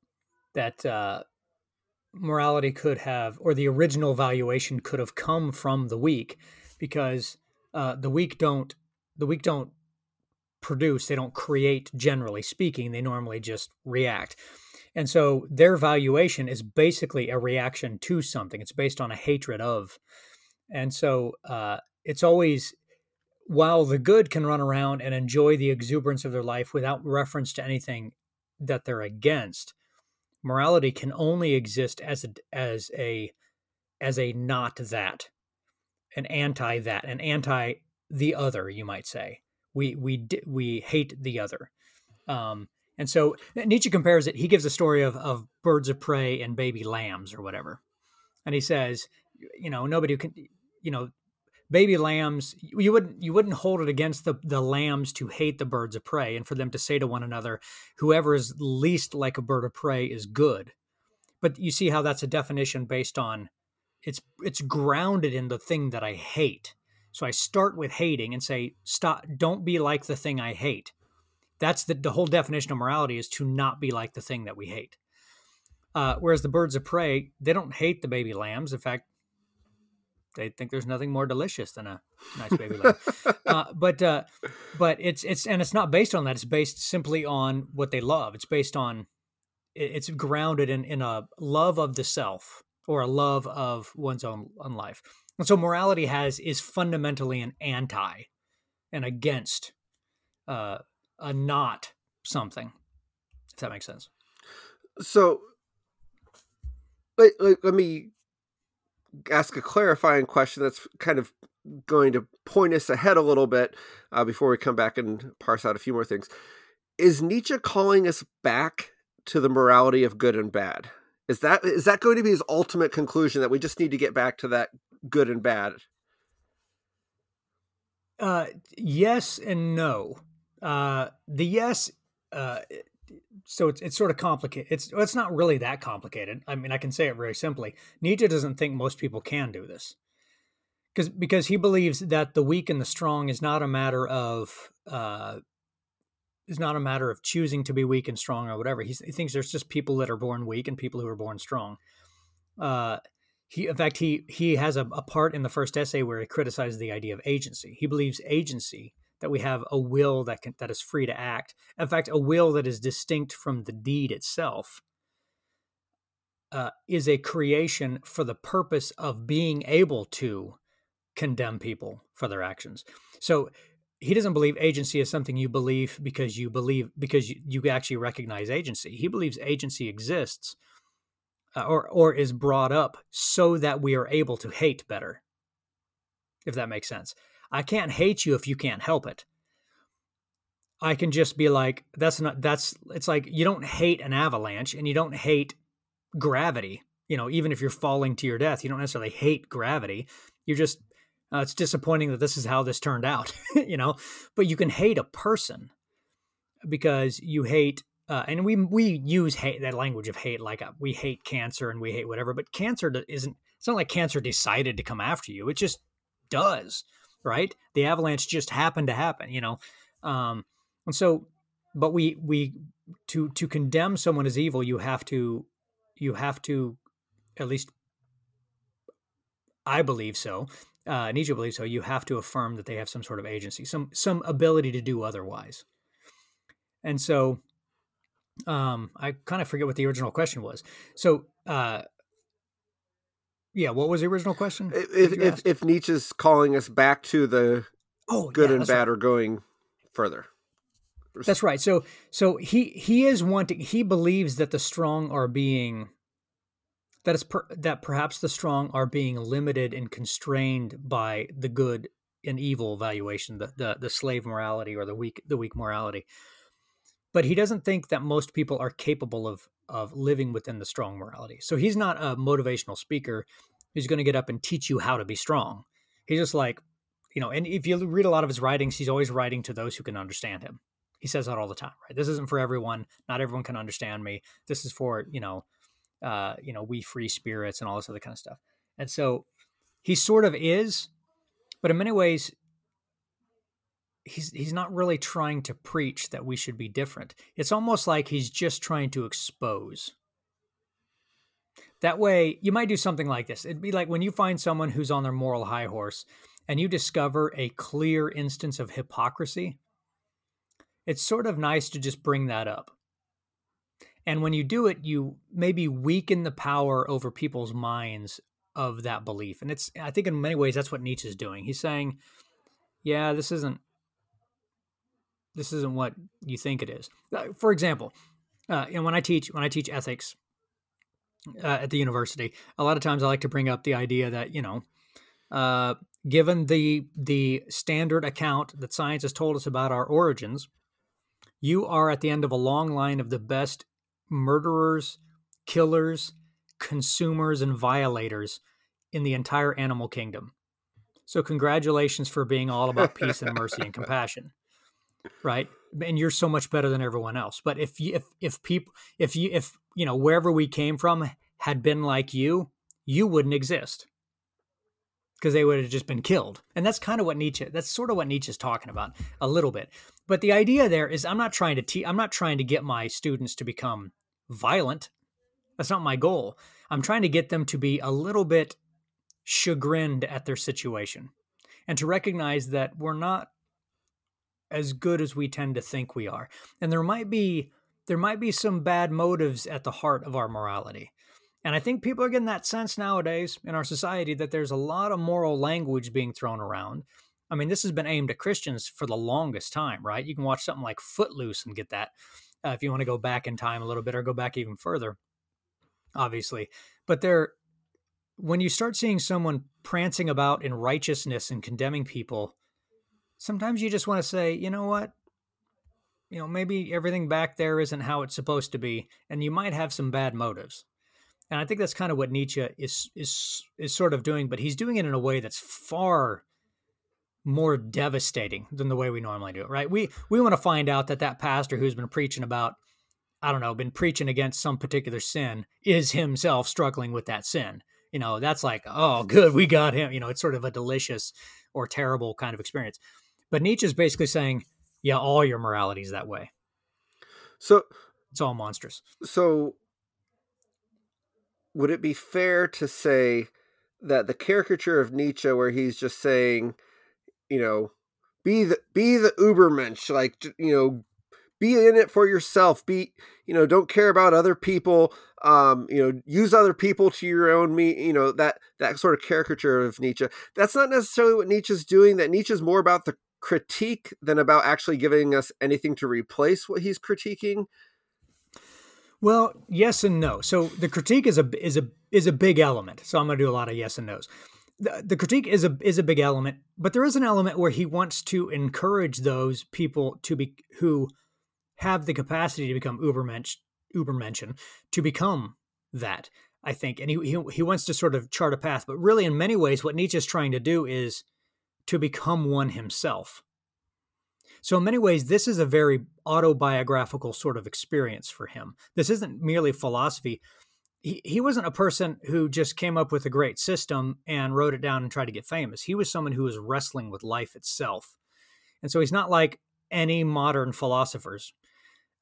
that uh, morality could have or the original valuation could have come from the weak, because uh, the weak don't the weak don't produce they don't create generally speaking they normally just react. And so their valuation is basically a reaction to something. It's based on a hatred of. And so uh, it's always while the good can run around and enjoy the exuberance of their life without reference to anything that they're against, morality can only exist as a as a as a not that, an anti that, an anti the other, you might say. We we we hate the other. Um, and so Nietzsche compares it. He gives a story of of birds of prey and baby lambs or whatever, and he says, you know, nobody can, you know, baby lambs you wouldn't you wouldn't hold it against the the lambs to hate the birds of prey and for them to say to one another whoever is least like a bird of prey is good. But you see how that's a definition based on it's it's grounded in the thing that i hate. So i start with hating and say stop don't be like the thing i hate. That's the, the whole definition of morality is to not be like the thing that we hate. Uh, whereas the birds of prey they don't hate the baby lambs. In fact they think there's nothing more delicious than a nice baby lamb. (laughs) uh, but uh, but it's it's and it's not based on that. It's based simply on what they love. It's based on it's grounded in in a love of the self or a love of one's own, own life. And so morality has is fundamentally an anti and against uh, a not something. If that makes sense. So let, let, let me ask a clarifying question that's kind of going to point us ahead a little bit uh, before we come back and parse out a few more things. Is Nietzsche calling us back to the morality of good and bad? Is that is that going to be his ultimate conclusion that we just need to get back to that good and bad? Uh, yes and no. Uh, the yes uh, so it's it's sort of complicated. It's it's not really that complicated. I mean, I can say it very simply. Nietzsche doesn't think most people can do this, because because he believes that the weak and the strong is not a matter of uh, is not a matter of choosing to be weak and strong or whatever. He's, he thinks there's just people that are born weak and people who are born strong. Uh, he, in fact, he he has a, a part in the first essay where he criticizes the idea of agency. He believes agency that we have a will that can that is free to act. In fact, a will that is distinct from the deed itself uh, is a creation for the purpose of being able to condemn people for their actions. So he doesn't believe agency is something you believe because you believe because you, you actually recognize agency. He believes agency exists uh, or or is brought up so that we are able to hate better. If that makes sense. I can't hate you if you can't help it. I can just be like, that's not, that's, it's like you don't hate an avalanche and you don't hate gravity. You know, even if you're falling to your death, you don't necessarily hate gravity. You're just, uh, it's disappointing that this is how this turned out, (laughs) you know, but you can hate a person because you hate uh, and we we use hate that language of hate like uh, we hate cancer and we hate whatever but cancer isn't it's not like cancer decided to come after you it just does right? The avalanche just happened to happen, you know. Um, and so, but we we to to condemn someone as evil, you have to you have to at least I believe so. Uh, Nietzsche believes so. You have to affirm that they have some sort of agency, some some ability to do otherwise. And so, um, I kind of forget what the original question was. So, uh, yeah, what was the original question? If if, if Nietzsche's calling us back to the oh, good yeah, and bad right. or going further. That's right. So so he he is wanting he believes that the strong are being that is per, that perhaps the strong are being limited and constrained by the good and evil valuation, the, the the slave morality or the weak the weak morality. But he doesn't think that most people are capable of of living within the strong morality. So he's not a motivational speaker who's going to get up and teach you how to be strong. He's just like, you know, and if you read a lot of his writings, he's always writing to those who can understand him. He says that all the time, right? This isn't for everyone. Not everyone can understand me. This is for, you know, uh, you know, we free spirits and all this other kind of stuff. And so he sort of is, but in many ways, he's he's not really trying to preach that we should be different. It's almost like he's just trying to expose. That way, you might do something like this. It'd be like when you find someone who's on their moral high horse and you discover a clear instance of hypocrisy. It's sort of nice to just bring that up. And when you do it, you maybe weaken the power over people's minds of that belief. And it's, I think, in many ways, that's what Nietzsche's doing. He's saying, yeah, this isn't this isn't what you think it is. Uh, for example, uh, and when I teach when I teach ethics uh, at the university, a lot of times I like to bring up the idea that you know, uh, given the the standard account that science has told us about our origins, you are at the end of a long line of the best murderers, killers, consumers, and violators in the entire animal kingdom. So congratulations for being all about peace and mercy and (laughs) compassion right? And you're so much better than everyone else. But if you if if people if you if you know wherever we came from had been like you you wouldn't exist. Because they would have just been killed. And that's kind of what nietzsche that's sort of what nietzsche's talking about a little bit. But the idea there is i'm not trying to te- i'm not trying to get my students to become violent. That's not my goal. I'm trying to get them to be a little bit chagrined at their situation and to recognize that we're not as good as we tend to think we are. And there might be there might be some bad motives at the heart of our morality. And I think people are getting that sense nowadays in our society that there's a lot of moral language being thrown around. I mean, this has been aimed at Christians for the longest time, right? You can watch something like Footloose and get that uh, if you want to go back in time a little bit or go back even further, obviously. But there, when you start seeing someone prancing about in righteousness and condemning people, sometimes you just want to say, you know what? You know, maybe everything back there isn't how it's supposed to be, and you might have some bad motives. And I think that's kind of what Nietzsche is is is sort of doing, but he's doing it in a way that's far more devastating than the way we normally do it, right? We we want to find out that that pastor who's been preaching about I don't know, been preaching against some particular sin is himself struggling with that sin. You know, that's like, oh, good, we got him. You know, it's sort of a delicious or terrible kind of experience. But Nietzsche's basically saying, yeah, all your morality is that way. So it's all monstrous. So would it be fair to say that the caricature of Nietzsche, where he's just saying, you know, be the be the Ubermensch, like you know, be in it for yourself. Be you know, don't care about other people. Um, you know, use other people to your own me. You know that that sort of caricature of Nietzsche. That's not necessarily what Nietzsche's doing. That Nietzsche's more about the critique than about actually giving us anything to replace what he's critiquing? Well, yes and no. So the critique is a is a is a big element. So I'm going to do a lot of yes and nos. The, the critique is a is a big element, but there is an element where he wants to encourage those people to be who have the capacity to become ubermensch ubermenschen to become that. I think, and he, he he wants to sort of chart a path. But really, in many ways, what Nietzsche is trying to do is to become one himself. So, in many ways, this is a very autobiographical sort of experience for him. This isn't merely philosophy. He, he wasn't a person who just came up with a great system and wrote it down and tried to get famous. He was someone who was wrestling with life itself. And so he's not like any modern philosophers.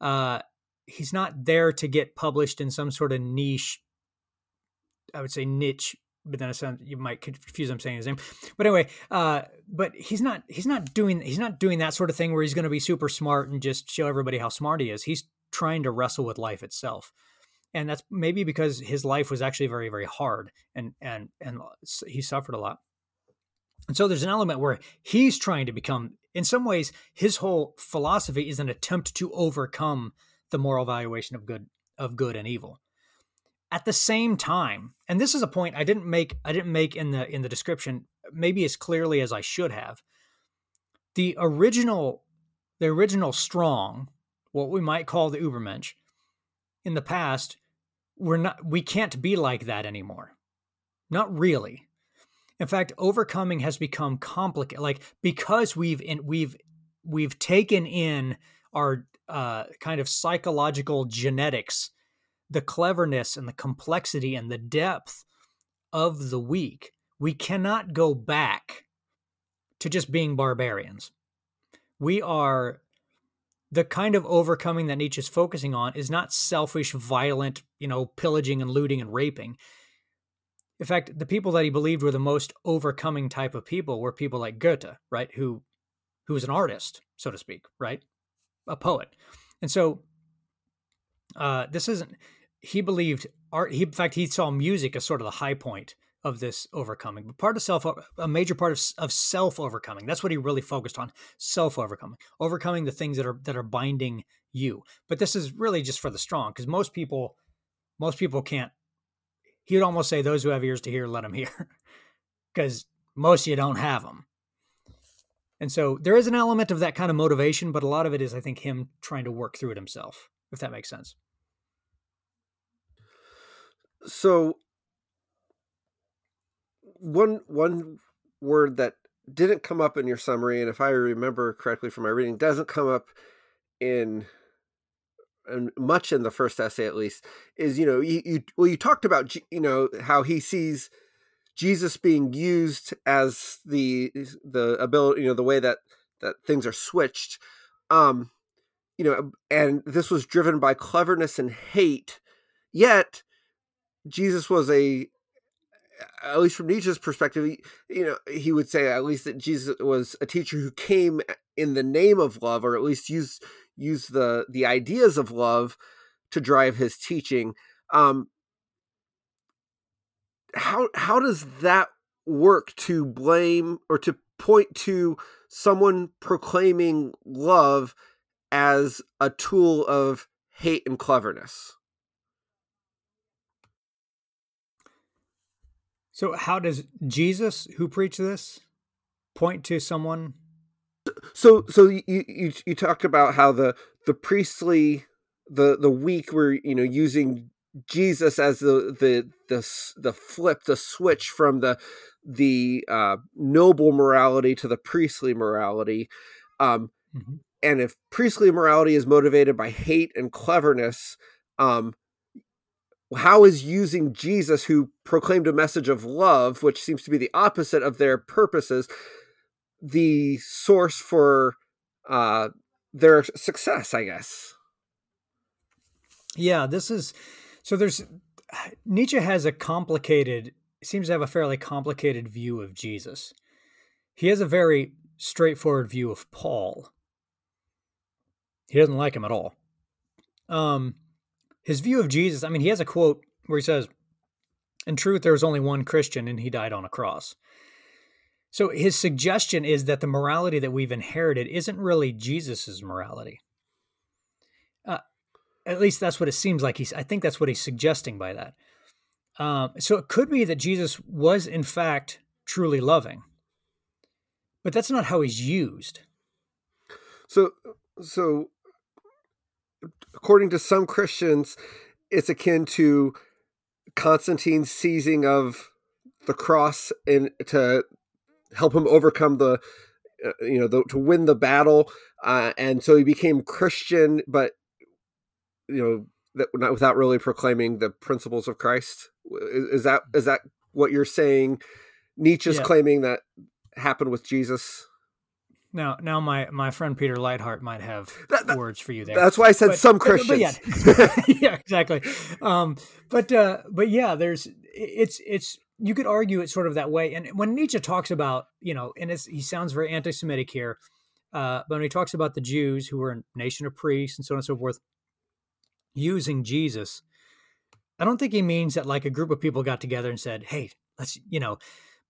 Uh, he's not there to get published in some sort of niche, I would say niche but then it sounds you might confuse him saying his name. But anyway, uh, but he's not he's not doing he's not doing that sort of thing where he's going to be super smart and just show everybody how smart he is. He's trying to wrestle with life itself, and that's maybe because his life was actually very very hard and and and he suffered a lot. And so there's an element where he's trying to become, in some ways, his whole philosophy is an attempt to overcome the moral valuation of good of good and evil at the same time and this is a point i didn't make i didn't make in the in the description maybe as clearly as i should have. The original the original strong what we might call the ubermensch in the past we're not we can't be like that anymore. Not really. In fact overcoming has become complicated like because we've in we've we've taken in our uh, kind of psychological genetics the cleverness and the complexity and the depth of the weak. We cannot go back to just being barbarians. we are the kind of overcoming that Nietzsche's focusing on is not selfish, violent, you know, pillaging and looting and raping. In fact, the people that he believed were the most overcoming type of people were people like Goethe, right? Who who was an artist, so to speak, right? A poet. And so uh, this isn't he believed art he in fact he saw music as sort of the high point of this overcoming but part of self a major part of, of self overcoming that's what he really focused on self overcoming overcoming the things that are that are binding you. But this is really just for the strong because most people most people can't he would almost say those who have ears to hear let them hear (laughs) because most of you don't have them and so there is an element of that kind of motivation but a lot of it is i think him trying to work through it himself if that makes sense so one one word that didn't come up in your summary, and if I remember correctly from my reading, doesn't come up in and much in the first essay at least is you know you, you well you talked about you know how he sees Jesus being used as the the ability you know the way that that things are switched um you know and this was driven by cleverness and hate yet Jesus was a at least from Nietzsche's perspective, you know, he would say at least that Jesus was a teacher who came in the name of love, or at least use use the the ideas of love to drive his teaching. Um, how how does that work to blame or to point to someone proclaiming love as a tool of hate and cleverness? So, how does Jesus, who preached this, point to someone? So, so you you, you talked about how the the priestly the the weak were you know using Jesus as the the the the flip the switch from the the uh, noble morality to the priestly morality. Um, mm-hmm. And if priestly morality is motivated by hate and cleverness, um, how is using Jesus, who proclaimed a message of love, which seems to be the opposite of their purposes, the source for uh, their success, I guess? Yeah, this is so. There's Nietzsche has a complicated, seems to have a fairly complicated view of Jesus. He has a very straightforward view of Paul. He doesn't like him at all. Um, his view of Jesus, I mean, he has a quote where he says, In truth, there was only one Christian and he died on a cross. So his suggestion is that the morality that we've inherited isn't really Jesus's morality. Uh, at least that's what it seems like. He's. I think that's what he's suggesting by that. Um, so it could be that Jesus was in fact truly loving, but that's not how he's used. So, so according to some Christians, it's akin to Constantine's seizing of the cross and to help him overcome the uh, you know the, to win the battle uh, and so he became christian but you know that not without really proclaiming the principles of christ. Is, is that is that what you're saying? Nietzsche's yeah. claiming that happened with jesus now, now my my friend Peter Leithart might have that, that, words for you there. That's why I said but, some Christians. But, but yeah, (laughs) yeah, exactly. Um, but uh, but yeah, there's it's it's you could argue it sort of that way. And when Nietzsche talks about you know, and he sounds very anti-Semitic here, uh, but when he talks about the Jews who were a nation of priests and so on and so forth, using Jesus, I don't think he means that like a group of people got together and said, "Hey, let's you know."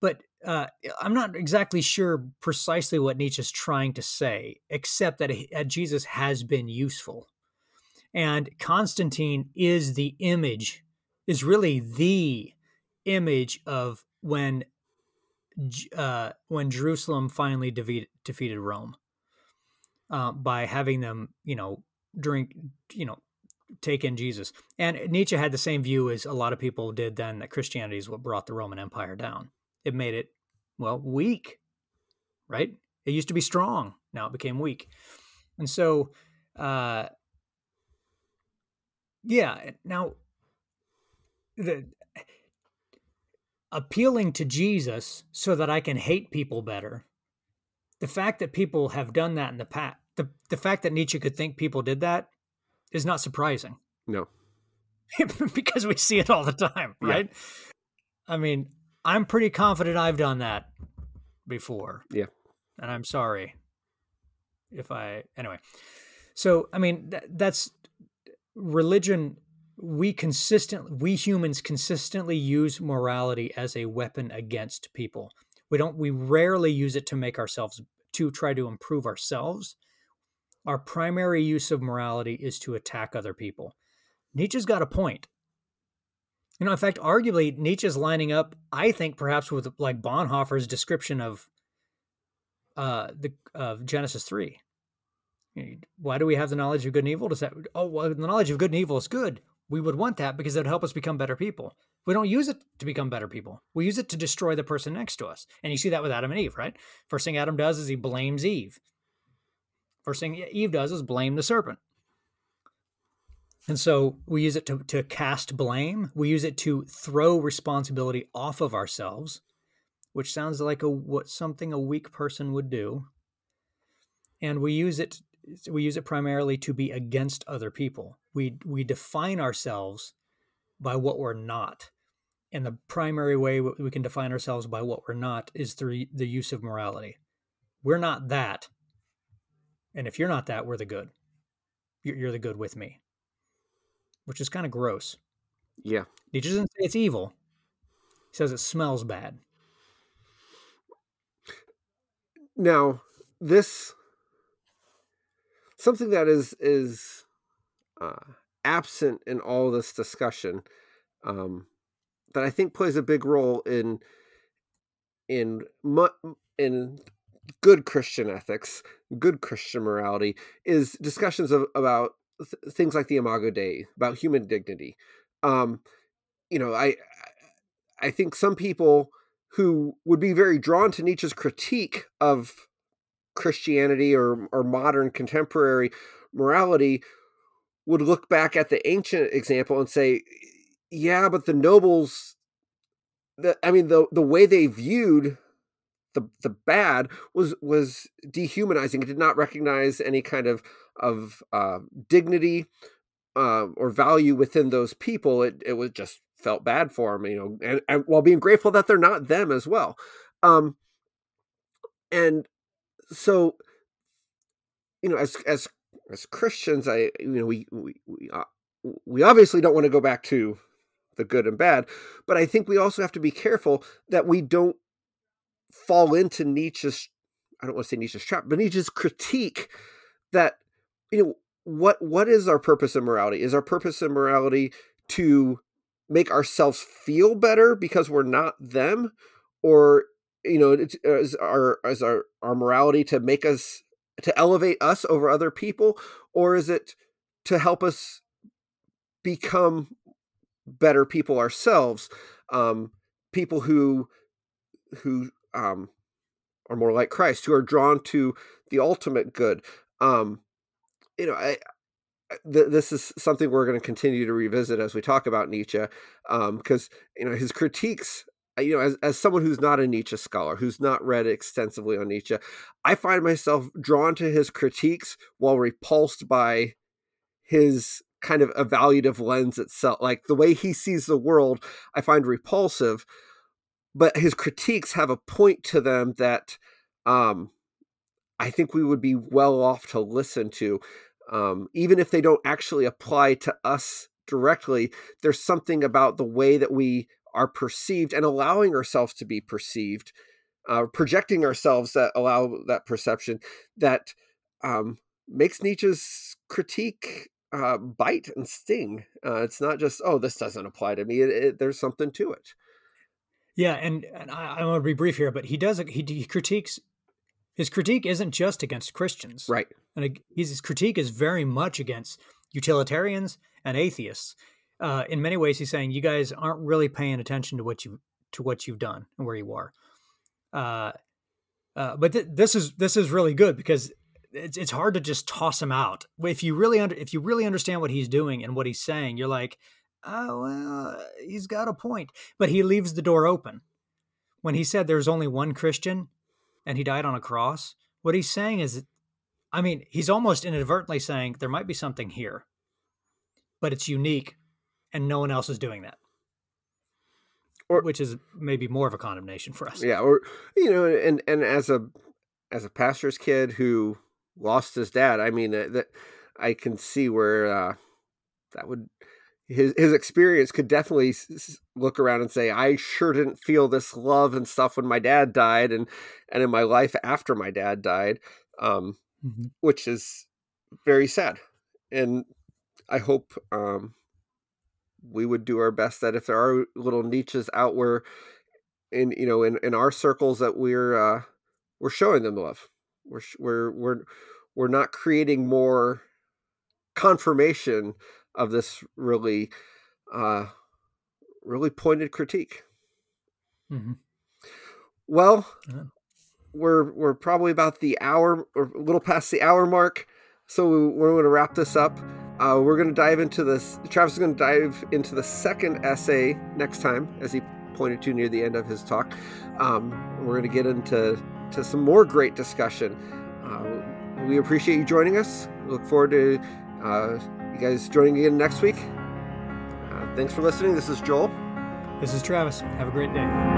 But uh, I'm not exactly sure precisely what Nietzsche's trying to say, except that uh, Jesus has been useful. And Constantine is the image, is really the image of when uh, when Jerusalem finally defeated, defeated Rome uh, by having them, you know, drink, you know, take in Jesus. And Nietzsche had the same view as a lot of people did then that Christianity is what brought the Roman Empire down it made it, well, weak, right? It used to be strong. Now it became weak. And so, uh, yeah, now the appealing to Jesus so that I can hate people better the fact that people have done that in the past, the, the fact that Nietzsche could think people did that is not surprising. No. (laughs) because we see it all the time, right? Yeah. I mean, I'm pretty confident I've done that before. Yeah. And I'm sorry if I, anyway. So, I mean, th- that's religion. We consistently, we humans consistently use morality as a weapon against people. We don't, we rarely use it to make ourselves, to try to improve ourselves. Our primary use of morality is to attack other people. Nietzsche's got a point. You know, in fact, arguably, Nietzsche's lining up, I think, perhaps with like Bonhoeffer's description of uh, the of Genesis three. Why do we have the knowledge of good and evil? Does that oh well, the knowledge of good and evil is good. We would want that because it would help us become better people. We don't use it to become better people. We use it to destroy the person next to us. And you see that with Adam and Eve, right? First thing Adam does is he blames Eve. First thing Eve does is blame the serpent. And so we use it to, to cast blame. We use it to throw responsibility off of ourselves, which sounds like a what something a weak person would do. And we use it we use it primarily to be against other people. We we define ourselves by what we're not. And the primary way we can define ourselves by what we're not is through the use of morality. We're not that. And if you're not that, we're the good. You're the good with me, which is kind of gross. Yeah. He doesn't say it's evil, he says it smells bad. Now, this something that is is uh, absent in all this discussion um, that I think plays a big role in in in good Christian ethics, good Christian morality is discussions of about th- things like the Imago Dei, about human dignity. Um, you know, I I think some people who would be very drawn to Nietzsche's critique of Christianity or or modern contemporary morality would look back at the ancient example and say, yeah, but the nobles the I mean the the way they viewed the the bad was was dehumanizing. It did not recognize any kind of of uh, dignity uh, or value within those people. It it was just felt bad for them, you know, and, and while being grateful that they're not them as well. Um, and so you know as as as christians i you know we we we, uh, we obviously don't want to go back to the good and bad but i think we also have to be careful that we don't fall into nietzsche's i don't want to say nietzsche's trap but nietzsche's critique that you know what what is our purpose in morality? Is our purpose in morality to make ourselves feel better because we're not them? Or you know is our is our our morality to make us to elevate us over other people? Or is it to help us become better people ourselves? Um people who who um are more like Christ who are drawn to the ultimate good um you know i th- this is something we're going to continue to revisit as we talk about Nietzsche, because um, you know his critiques you know, as, as someone who's not a Nietzsche scholar, who's not read extensively on Nietzsche, I find myself drawn to his critiques while repulsed by his kind of evaluative lens itself. Like the way he sees the world, I find repulsive, but his critiques have a point to them that um, I think we would be well off to listen to. Um, even if they don't actually apply to us directly, there's something about the way that we are perceived and allowing ourselves to be perceived, uh, projecting ourselves that allow that perception that um, makes Nietzsche's critique uh, bite and sting. Uh, it's not just, oh, this doesn't apply to me. It, it, there's something to it. Yeah, and, and I, I want to be brief here, but he does he, he critiques his critique isn't just against Christians, right? And his critique is very much against utilitarians and atheists uh, in many ways, he's saying you guys aren't really paying attention to what you to what you've done and where you are. Uh, uh, but th- this is this is really good because it's it's hard to just toss him out. If you really under, if you really understand what he's doing and what he's saying, you're like, oh well, uh, he's got a point. But he leaves the door open. When he said there's only one Christian, and he died on a cross, what he's saying is, I mean, he's almost inadvertently saying there might be something here, but it's unique, and no one else is doing that. Or, which is maybe more of a condemnation for us. Yeah, or you know, and and as a as a pastor's kid who lost his dad, I mean uh, that I can see where uh, that would his his experience could definitely look around and say I sure didn't feel this love and stuff when my dad died and and in my life after my dad died um, mm-hmm. which is very sad and I hope um, we would do our best that if there are little Nietzsches out where in you know in in our circles that we're uh, we're showing them love we're we're we're we're not creating more confirmation of this really uh really pointed critique. Mm-hmm. well yeah. we're we're probably about the hour or a little past the hour mark so we're going to wrap this up. Uh, we're going to dive into this travis is going to dive into the second essay next time as he pointed to near the end of his talk. Um, we're going to get into to some more great discussion. Uh, we appreciate you joining us. Look forward to uh, you guys joining again next week. Uh, thanks for listening. This is Joel. This is Travis. Have a great day.